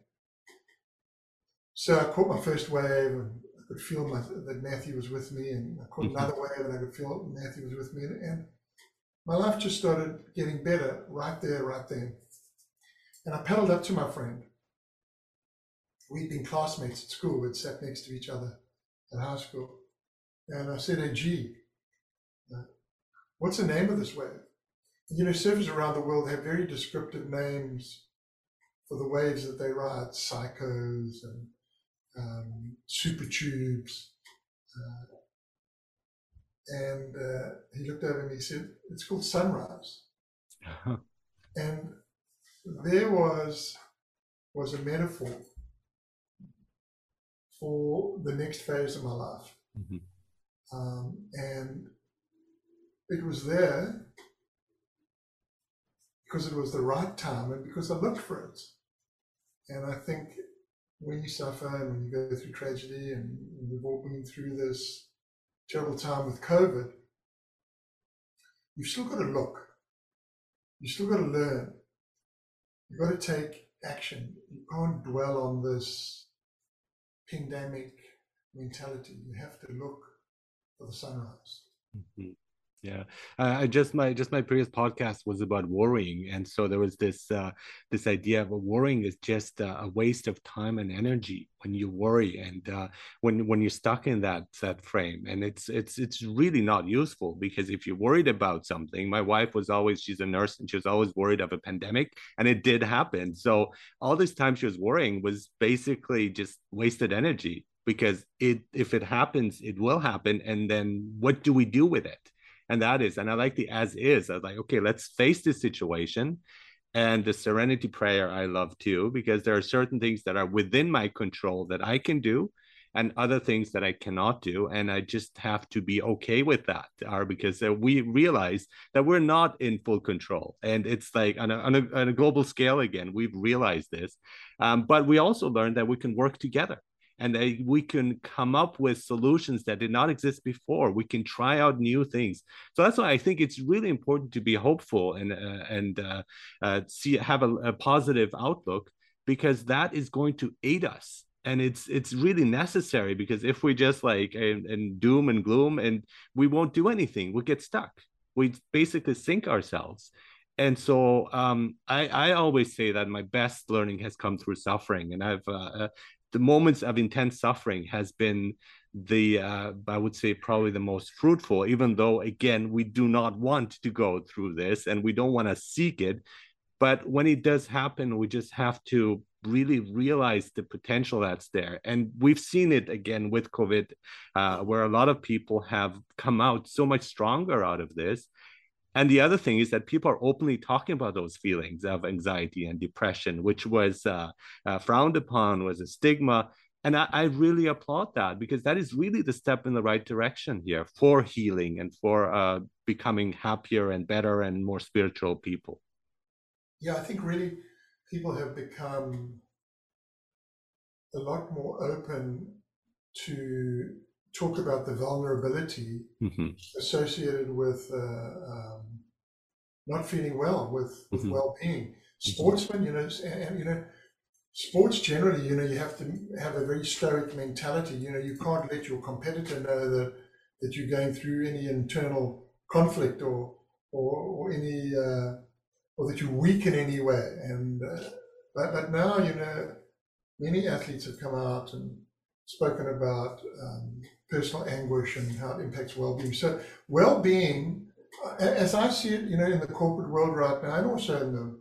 [SPEAKER 2] So I caught my first wave and could feel my, that Matthew was with me. And I caught mm-hmm. another wave and I could feel Matthew was with me. And, and my life just started getting better right there, right then. And I paddled up to my friend. We'd been classmates at school, we'd sat next to each other at high school. And I said, Hey, G, what's the name of this wave? You know, surfers around the world have very descriptive names for the waves that they ride, psychos and um, super tubes. Uh, and uh, he looked over me and he said, It's called sunrise. and there was was a metaphor for the next phase of my life. Mm-hmm. Um, and it was there because it was the right time and because I looked for it. And I think when you suffer and when you go through tragedy and we've all been through this terrible time with COVID, you've still got to look. You've still got to learn. You've got to take action. You can't dwell on this pandemic mentality. You have to look for the sunrise.
[SPEAKER 1] Mm-hmm. Yeah, uh, just my just my previous podcast was about worrying, and so there was this uh, this idea of worrying is just a waste of time and energy when you worry, and uh, when when you're stuck in that that frame, and it's it's it's really not useful because if you're worried about something, my wife was always she's a nurse and she was always worried of a pandemic, and it did happen. So all this time she was worrying was basically just wasted energy because it if it happens, it will happen, and then what do we do with it? And that is and i like the as is i was like okay let's face this situation and the serenity prayer i love too because there are certain things that are within my control that i can do and other things that i cannot do. And i just have to be okay with that are because uh, we realize that we're not in full control. And it's like on a, on a, on a global scale again we've realized this um, but we also learned that we can work together and we can come up with solutions that did not exist before. We can try out new things. So that's why I think it's really important to be hopeful and uh, and uh, uh, see have a, a positive outlook because that is going to aid us and it's it's really necessary because if we just like and, and doom and gloom and we won't do anything we get stuck we basically sink ourselves and so um, I, I always say that my best learning has come through suffering and i've uh, uh the moments of intense suffering has been the uh, i would say probably the most fruitful even though again we do not want to go through this and we don't want to seek it. But when it does happen we just have to really realize the potential that's there. And we've seen it again with covid uh, where a lot of people have come out so much stronger out of this and the other thing is that people are openly talking about those feelings of anxiety and depression, which was uh, uh, frowned upon, was a stigma. And I, I, really applaud that because that is really the step in the right direction here for healing and for uh, becoming happier and better and more spiritual people.
[SPEAKER 2] Yeah, I think really people have become a lot more open to talk about the vulnerability mm-hmm. associated with uh, um, not feeling well, with, with mm-hmm. well-being. Mm-hmm. Sportsmen, you know, and, you know, sports generally, you know, you have to have a very stoic mentality. You know, you can't let your competitor know that that you're going through any internal conflict or or, or any uh, or that you're weak in any way. And uh, but but now, you know, many athletes have come out and spoken about um, personal anguish and how it impacts well-being. So well-being, as I see it, you know, in the corporate world right now, and also in the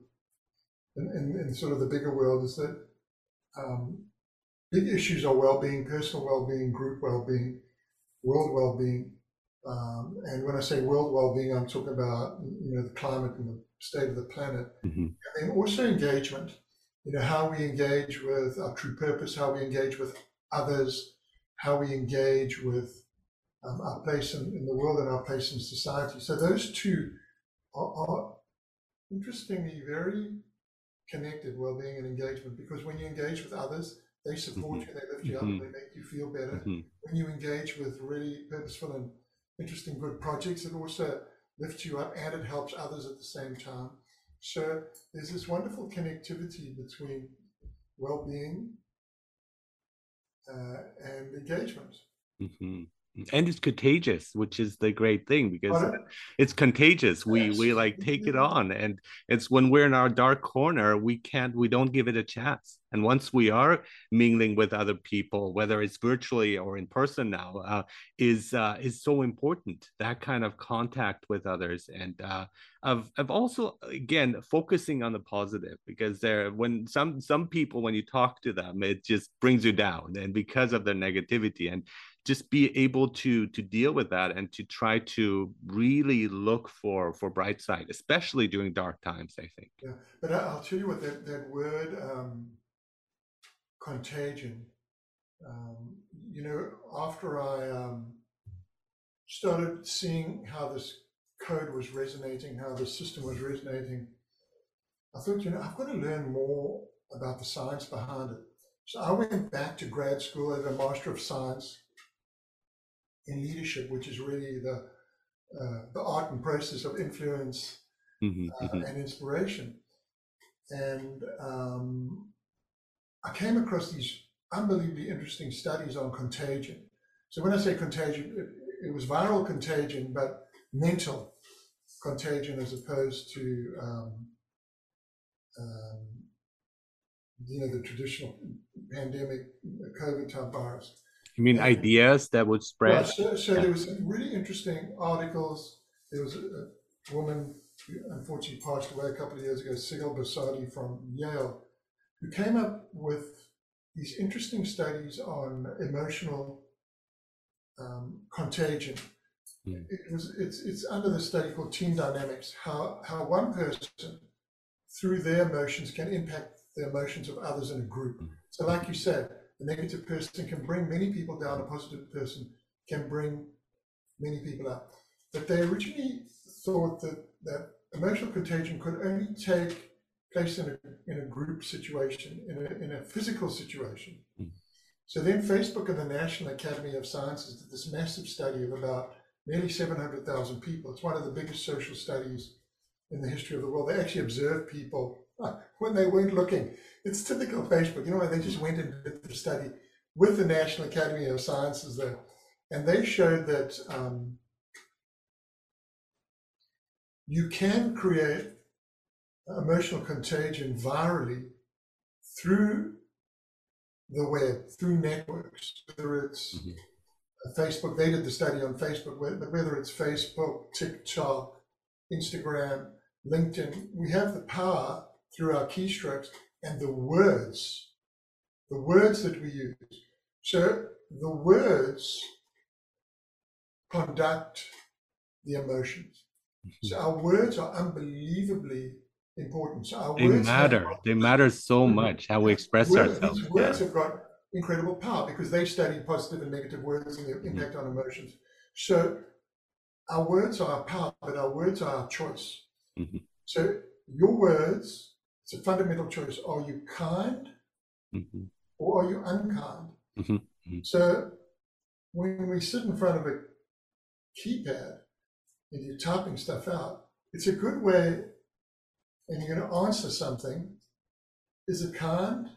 [SPEAKER 2] in, in, in sort of the bigger world, is that um, big issues are well-being, personal well-being, group well-being, world well-being. Um, and when I say world well-being, I'm talking about you know the climate and the state of the planet, mm-hmm. and also engagement. You know how we engage with our true purpose, how we engage with others, how we engage with um, our place in, in, the world and our place in society. So those two are, are interestingly very connected, well-being and engagement, because when you engage with others, they support mm-hmm. you, they lift you mm-hmm. up, they make you feel better. Mm-hmm. When you engage with really purposeful and interesting, good projects, it also lifts you up and it helps others at the same time. So there's this wonderful connectivity between well-being uh, and engagement.
[SPEAKER 1] Mm-hmm and it's contagious which is the great thing because it's contagious. We we like take it on and it's when we're in our dark corner we can't we don't give it a chance. And once we are mingling with other people whether it's virtually or in person now uh, is uh, is so important that kind of contact with others. And uh, of, of also again focusing on the positive because there when some some people when you talk to them it just brings you down and because of their negativity. And just be able to to deal with that and to try to really look for for bright side especially during dark times i think.
[SPEAKER 2] Yeah but i'll tell you what that, that word um, contagion um, you know after i um, started seeing how this code was resonating how the system was resonating i thought you know i've got to learn more about the science behind it. So i went back to grad school as a master of science in leadership, which is really the uh, the art and process of influence mm-hmm, uh, mm-hmm. and inspiration. And um, I came across these unbelievably interesting studies on contagion. So when I say contagion, it, it was viral contagion, but mental contagion as opposed to um, um, you know the traditional pandemic COVID type virus.
[SPEAKER 1] You mean ideas that would spread?
[SPEAKER 2] so, so yeah. there was some really interesting articles. There was a, a, woman who unfortunately passed away a couple of years ago, Sigal Barsade from Yale, who came up with these interesting studies on emotional um, contagion. Mm. It was it's it's under the study called team dynamics. How how one person through their emotions can impact the emotions of others in a group. Mm. So, like you said, a negative person can bring many people down, a positive person can bring many people up. But they originally thought that, that emotional contagion could only take place in a, in a group situation, in a, in a physical situation. Mm. So then Facebook and the National Academy of Sciences did this massive study of about nearly 700,000 people. It's one of the biggest social studies in the history of the world. They actually observed people when they weren't looking. It's typical Facebook. You know, they just went and did the study with the National Academy of Sciences there, and they showed that um, you can create emotional contagion virally through the web, through networks, whether it's mm-hmm. Facebook, they did the study on Facebook, but whether it's Facebook, TikTok, Instagram, LinkedIn, we have the power through our keystrokes and the words, the words that we use. So the words conduct the emotions. Mm-hmm. So our words are unbelievably important. So our
[SPEAKER 1] they
[SPEAKER 2] words
[SPEAKER 1] matter. Have, they matter so much how we express
[SPEAKER 2] words,
[SPEAKER 1] ourselves.
[SPEAKER 2] These words yeah. have got incredible power because they study positive and negative words and their mm-hmm. impact mm-hmm. on emotions. So our words are our power, but our words are our choice. Mm-hmm. So your words it's a fundamental choice. Are you kind mm-hmm. or are you unkind? Mm-hmm. mm-hmm. So when we sit in front of a keypad and you're typing stuff out, it's a good way, and you're going to answer something. Is it kind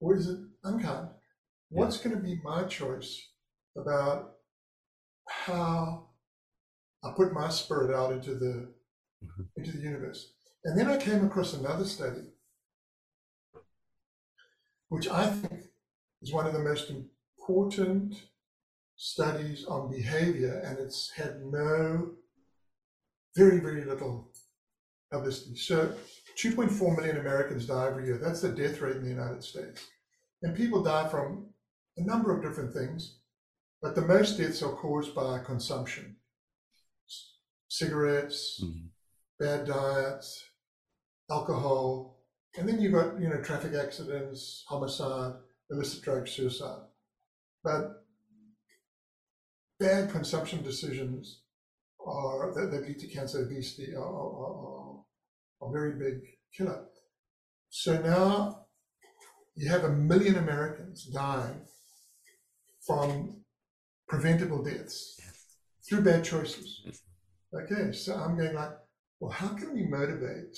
[SPEAKER 2] or is it unkind? What's going to be my choice about how I put my spirit out into the mm-hmm. into the universe? And then I came across another study, which I think is one of the most important studies on behavior, and it's had no, very, very little publicity. So 2.4 million Americans die every year. That's the death rate in the United States. And people die from a number of different things, but the most deaths are caused by consumption. Cigarettes, mm-hmm. bad diets, alcohol, and then you've got you know traffic accidents, homicide, illicit drug, suicide. But bad consumption decisions are that, that lead to cancer, obesity, are, are, are, are very big killer. So now you have a million Americans dying from preventable deaths through bad choices. Okay, so I'm going like, well, how can we motivate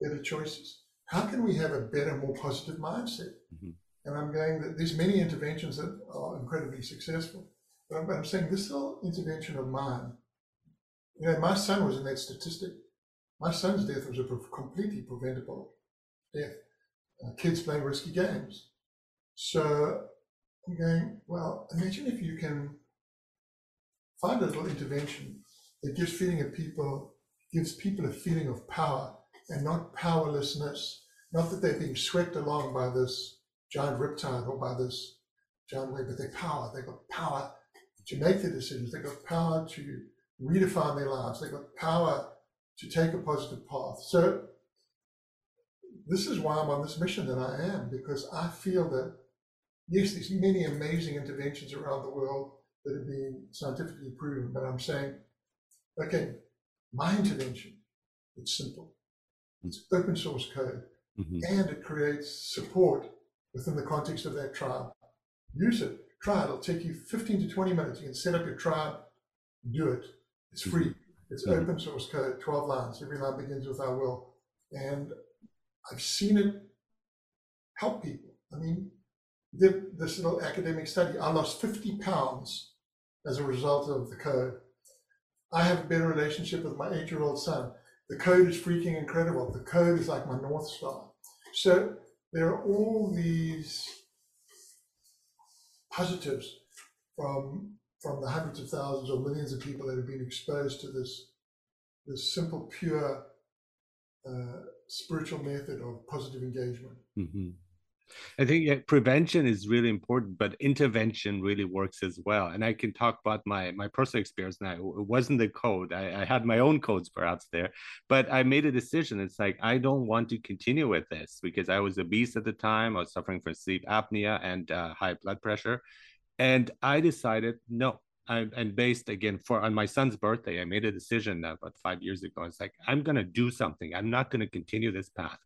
[SPEAKER 2] better choices? How can we have a better, more positive mindset? Mm-hmm. And I'm going that there's many interventions that are incredibly successful. But I'm, but I'm saying this little intervention of mine, you know, my son was in that statistic. My son's death was a completely preventable death. Uh, kids playing risky games. So I'm going, well, imagine if you can find a little intervention that gives feeling of people, gives people a feeling of power and not powerlessness, not that they're being swept along by this giant riptide or by this giant wave, but they power. They've got power to make the decisions. They've got power to redefine their lives. They've got power to take a positive path. So this is why I'm on this mission that I am, because I feel that yes, there's many amazing interventions around the world that have been scientifically proven, but I'm saying, okay, my intervention, it's simple. It's open source code mm-hmm. and it creates support within the context of that tribe. Use it, try it. It'll take you 15 to 20 minutes. You can set up your tribe, do it. It's free. Mm-hmm. It's mm-hmm. open source code, 12 lines. Every line begins with I will. And I've seen it help people. I mean, did this little academic study. I lost 50 pounds as a result of the code. I have a better relationship with my eight year old son. The code is freaking incredible. The code is like my North Star. So there are all these positives from from the hundreds of thousands or millions of people that have been exposed to this this simple, pure uh, spiritual method of positive engagement. Mm-hmm.
[SPEAKER 1] I think yeah, prevention is really important, but intervention really works as well. And I can talk about my my personal experience now. It wasn't the code. I, I, had my own codes perhaps there, but I made a decision. It's like I don't want to continue with this because I was obese at the time. I was suffering from sleep apnea and uh, high blood pressure, and I decided no. I, and based again for on my son's birthday, I made a decision about five years ago. It's like I'm gonna do something. I'm not gonna continue this path.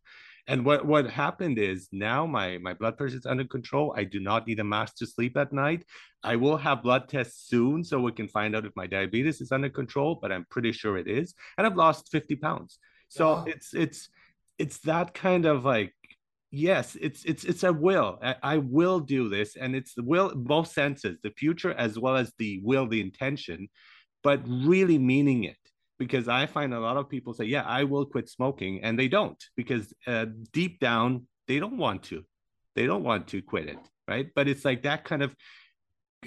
[SPEAKER 1] And what what happened is now my my blood pressure is under control. I do not need a mask to sleep at night. I will have blood tests soon so we can find out if my diabetes is under control, but I'm pretty sure it is. And I've lost 50 pounds. So wow. it's it's it's that kind of like yes it's it's it's a will I, I, will do this and it's the will both senses the future as well as the will the intention but really meaning it because I find a lot of people say, "Yeah, I will quit smoking," and they don't because uh, deep down they don't want to. They don't want to quit it, right? But it's like that kind of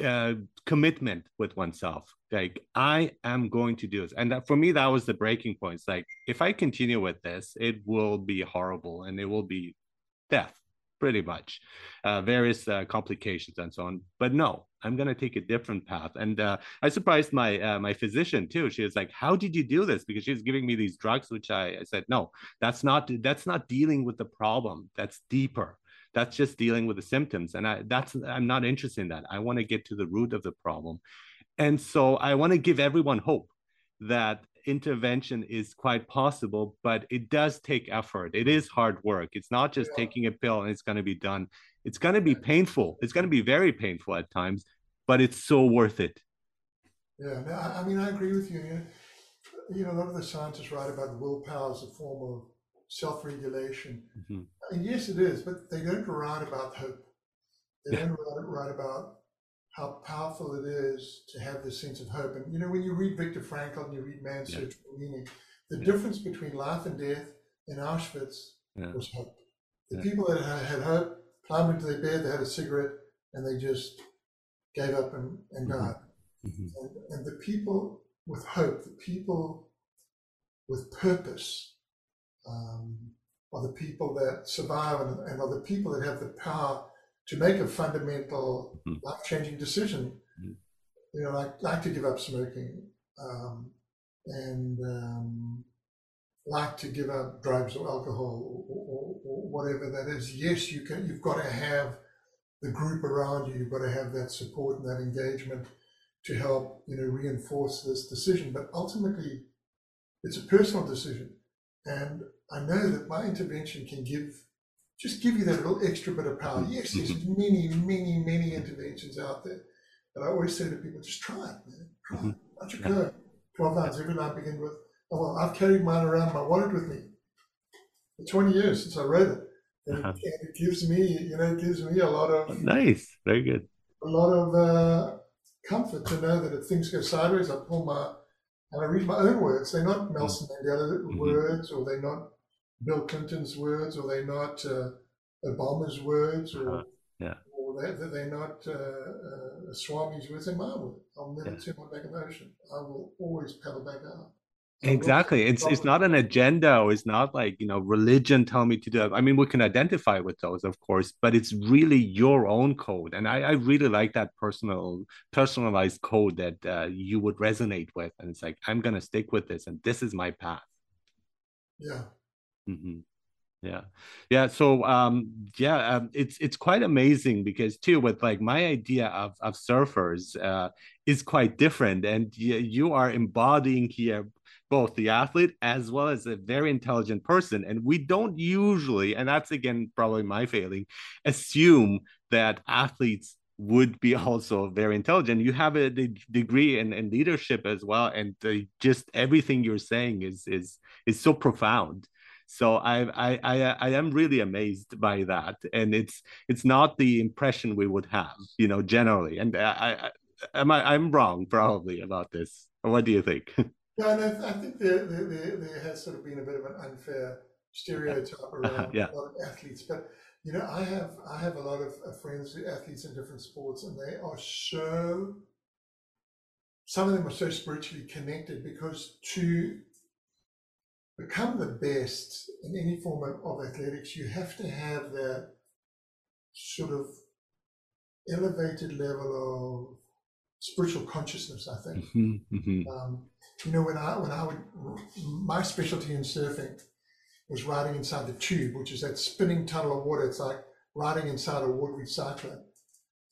[SPEAKER 1] uh, commitment with oneself. Like I am going to do this, and that, for me, that was the breaking point. It's like if I continue with this, it will be horrible, and it will be death pretty much, uh, various uh, complications and so on. But no, I'm going to take a different path. And uh, I surprised my uh, my physician too. She was like, "How did you do this?" Because she was giving me these drugs, which I, I said, "No, that's not that's not dealing with the problem. That's deeper." That's just dealing with the symptoms, and I, that's I'm not interested in that. I want to get to the root of the problem, and so I want to give everyone hope that intervention is quite possible, but it does take effort. It is hard work. It's not just yeah. taking a pill and it's going to be done. It's going to be painful. It's going to be very painful at times, but it's so worth it.
[SPEAKER 2] Yeah, I mean, I agree with you. You know, a lot of the scientists write about willpower as a form of self-regulation. Mm-hmm. And yes, it is, but they don't write about hope. They yeah. don't write, write about how powerful it is to have this sense of hope. And you know, when you read Viktor Frankl and you read Man's Search for Meaning, the yeah. difference between life and death in Auschwitz yeah. was hope. The people that had hope climbed into their bed, they had a cigarette, and they just gave up and, and mm-hmm. died. Mm-hmm. And, and the people with hope, the people with purpose, um, are the people that survive and, and are the people that have the power to make a fundamental mm. life-changing decision, mm. you know, like like to give up smoking, um, and um, like to give up drugs or alcohol or, or, or, whatever that is. Yes, you can. You've got to have the group around you. You've got to have that support and that engagement to help you know reinforce this decision. But ultimately, it's a personal decision, and I know that my intervention can give just give you that little extra bit of power. Yes, there's mm-hmm. many, many, many interventions out there. But I always say to people, just try it, man. Try it. Let you go. 12 lines. Every line begin with, oh, well, I've carried mine around my wallet with me for 20 years since I wrote it. And, uh-huh. it, it gives me, you know, it gives me a lot of.
[SPEAKER 1] Nice. Very good.
[SPEAKER 2] A lot of uh, comfort to know that if things go sideways, I pull my, and I read my own words. They're not Nelson Mandela mm-hmm. words, or they're not Bill Clinton's words, or they're not uh, Obama's words, or uh-huh. yeah, or they, they're not uh, uh, Swami's words. They're my words. I'll never yeah. turn my back on ocean. I will always paddle back out.
[SPEAKER 1] exactly it's it's not an agenda or it's not like you know religion tell me to do it i mean we can identify with those of course but it's really your own code and i, I really like that personal personalized code that uh, you would resonate with and it's like i'm gonna stick with this and this is my path
[SPEAKER 2] yeah
[SPEAKER 1] Mm-hmm. Yeah, yeah. So, um, yeah, um, it's it's quite amazing because too, with like my idea of of surfers uh, is quite different, and you, you are embodying here both the athlete as well as a very intelligent person, and we don't usually, and that's again probably my failing, assume that athletes would be also very intelligent. You have a degree in, in leadership as well, and uh, just everything you're saying is is is so profound so I, I i i am really amazed by that and it's it's not the impression we would have you know generally and i, I am I, i'm wrong probably about this. What do you think?
[SPEAKER 2] Yeah and I, I think there, there, there has sort of been a bit of an unfair stereotype uh-huh, around yeah. a lot of athletes but you know i have i have a lot of uh, friends athletes in different sports and they are so some of them are so spiritually connected because to become the best in any form of, athletics, you have to have that sort of elevated level of spiritual consciousness. I think. Mm-hmm, mm-hmm. Um, you know, when I when I would my specialty in surfing was riding inside the tube, which is that spinning tunnel of water. It's like riding inside a watery cyclone.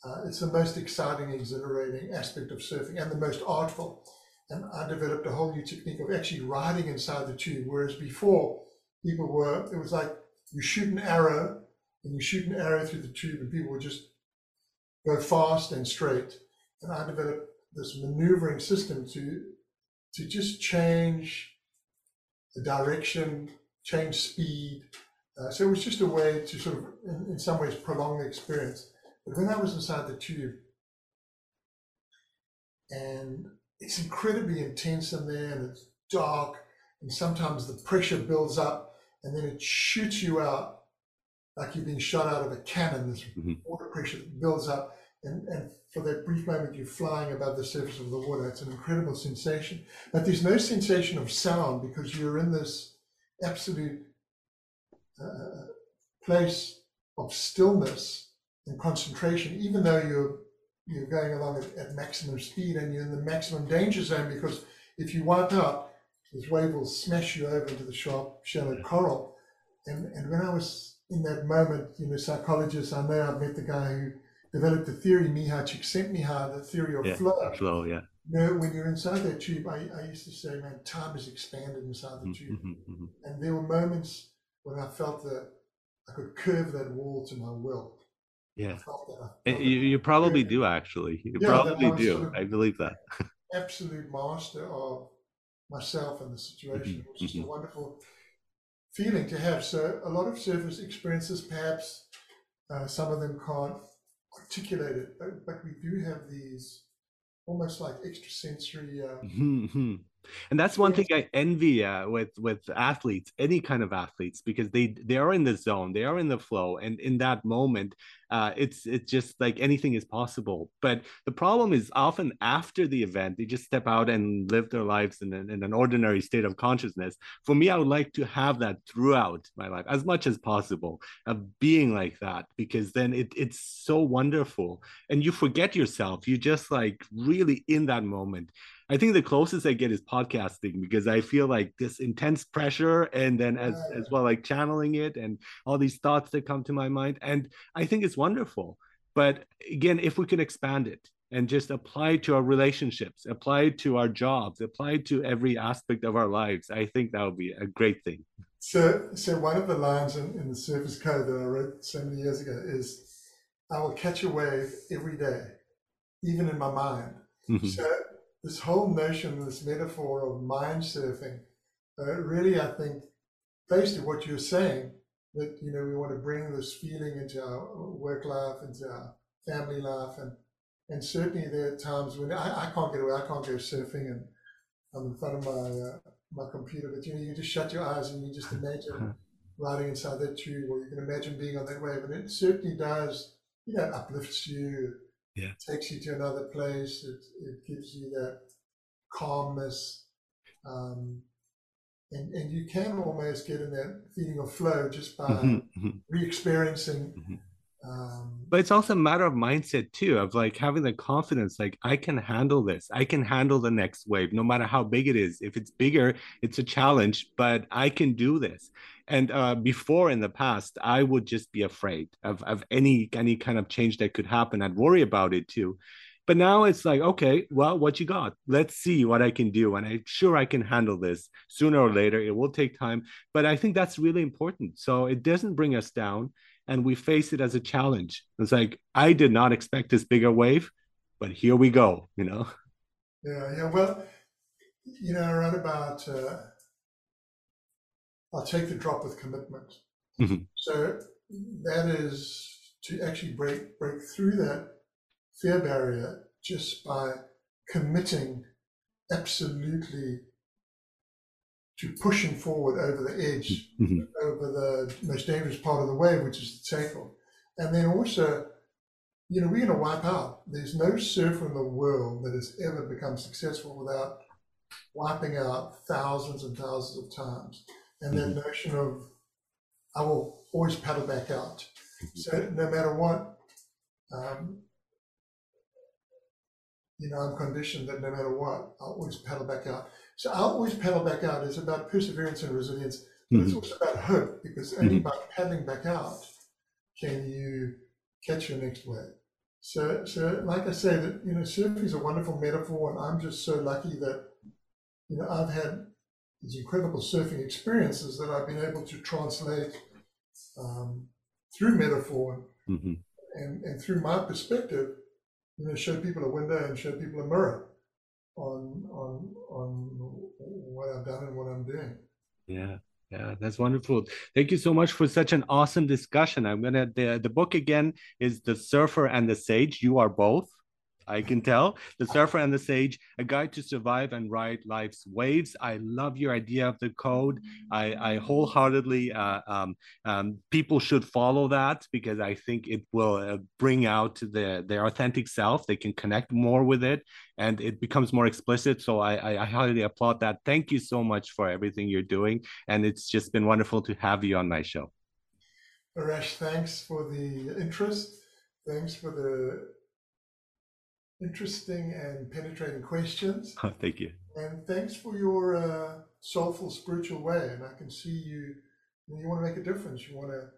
[SPEAKER 2] Uh, it's the most exciting, exhilarating aspect of surfing, and the most artful. And I developed a whole new technique of actually riding inside the tube. Whereas before, people were, it was like you shoot an arrow and you shoot an arrow through the tube and people would just go fast and straight. And I developed this maneuvering system to, to just change the direction, change speed. Uh, so it was just a way to sort of, in, in some ways, prolong the experience. But when I was inside the tube, and it's incredibly intense in there and it's dark and sometimes the pressure builds up and then it shoots you out like you've been shot out of a cannon. This mm-hmm. water pressure builds up and, and for that brief moment you're flying above the surface of the water. It's an incredible sensation. But there's no sensation of sound because you're in this absolute uh, place of stillness and concentration even though you're you're going along at, at maximum speed and you're in the maximum danger zone because if you wipe out, this wave will smash you over into the sharp, shallow coral. And, and when I was in that moment, you know, psychologists, I know I've met the guy who developed the theory, Mihaly Csikszentmihalyi, the theory of
[SPEAKER 1] yeah,
[SPEAKER 2] flow.
[SPEAKER 1] Flow, yeah.
[SPEAKER 2] You know, when you're inside that tube, I, I used to say, man, time is expanded inside the tube. Mm-hmm, mm-hmm. And there were moments when I felt that I could curve that wall to my will.
[SPEAKER 1] Yeah. You, you probably do actually. You yeah, probably do. Sort of I believe that.
[SPEAKER 2] absolute master of myself and the situation. Mm-hmm. It was just mm-hmm. a wonderful feeling to have. So a lot of surfers experiences, perhaps uh, some of them can't articulate it, but, but we do have these almost like extrasensory uh,
[SPEAKER 1] mm-hmm and that's one thing i envy uh, with with athletes any kind of athletes because they they are in the zone they are in the flow and in that moment uh, it's it's just like anything is possible. But the problem is often after the event they just step out and live their lives in an, in an ordinary state of consciousness. For me i would like to have that throughout my life as much as possible of being like that because then it, it's so wonderful. And you forget yourself you just like really in that moment I think the closest I get is podcasting because I feel like this intense pressure and then as as well like channeling it and all these thoughts that come to my mind and I think it's wonderful. But again, if we can expand it, and just apply it to our relationships, apply it to our jobs, apply it to every aspect of our lives, I think that would be a great thing.
[SPEAKER 2] So, so one of the lines in, in the Surfer's Code that I wrote so many years ago is, "I will catch a wave every day, even in my mind." Mm-hmm. So this whole notion, this metaphor of mind surfing, uh, really, I think, basically what you're saying that you know we want to bring this feeling into our work life, into our family life, and and certainly there are times when I, I can't get away, I can't go surfing, and I'm in front of my uh, my computer, but you know you just shut your eyes and you just imagine riding inside that tube, or you can imagine being on that wave, and it certainly does. You know, uplifts you,
[SPEAKER 1] yeah.
[SPEAKER 2] takes you to another place. It it gives you that calmness. Um, and, and you can almost get in that feeling of flow just by mm-hmm, mm-hmm. re-experiencing mm-hmm.
[SPEAKER 1] um, but it's also a matter of mindset too of like having the confidence like i can handle this i can handle the next wave no matter how big it is if it's bigger it's a challenge but i can do this and uh, before in the past i would just be afraid of, of any any kind of change that could happen i'd worry about it too but now it's like, okay, well, what you got? Let's see what I can do. And I'm sure I can handle this sooner or later. It will take time, but I think that's really important. So it doesn't bring us down and we face it as a challenge. It's like, I did not expect this bigger wave, but here we go, you know?
[SPEAKER 2] Yeah, yeah. Well, you know, around about, uh, I'll take the drop with commitment. Mm-hmm. So that is to actually break break through that fear barrier just by committing absolutely to pushing forward over the edge, mm-hmm. over the most dangerous part of the wave, which is the takeoff. And then also, you know, we're going to wipe out. There's no surfer in the world that has ever become successful without wiping out thousands and thousands of times. And mm-hmm. that notion of, I will always paddle back out. Mm-hmm. So no matter what, um, you know, I'm conditioned that no matter what, I'll always paddle back out. So I'll always paddle back out is about perseverance and resilience, but mm-hmm. it's also about hope because only mm-hmm. by paddling back out can you catch your next wave. So, so like I say, that you know, surfing is a wonderful metaphor, and I'm just so lucky that you know I've had these incredible surfing experiences that I've been able to translate um, through metaphor mm-hmm. and, and through my perspective you know, show people a window and show people a mirror on on on what I've done and what I'm doing.
[SPEAKER 1] Yeah. Yeah, that's wonderful. Thank you so much for such an awesome discussion. I'm gonna the the book again is The Surfer and the Sage. You are both. I can tell. The Surfer and the Sage, a guide to survive and ride life's waves. I love your idea of the code. I, I wholeheartedly, uh, um, um, people should follow that because I think it will uh, bring out the, their authentic self. They can connect more with it and it becomes more explicit. So I, I, I highly applaud that. Thank you so much for everything you're doing. And it's just been wonderful to have you on my show.
[SPEAKER 2] Arash, thanks for the interest. Thanks for the interesting and penetrating questions.
[SPEAKER 1] Oh, thank you.
[SPEAKER 2] And thanks for your uh, soulful spiritual way. And I can see you, you, you want to make a difference. You want to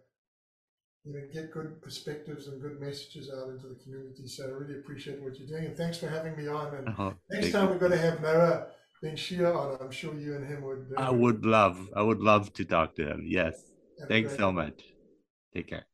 [SPEAKER 2] you know, get good perspectives and good messages out into the community. So I really appreciate what you're doing. And thanks for having me on. And uh-huh. next time we're going to have Noah benShea on. I'm sure you and him would.
[SPEAKER 1] Uh, I would love, I would love to talk to him. Yes. Thanks so much. Take care.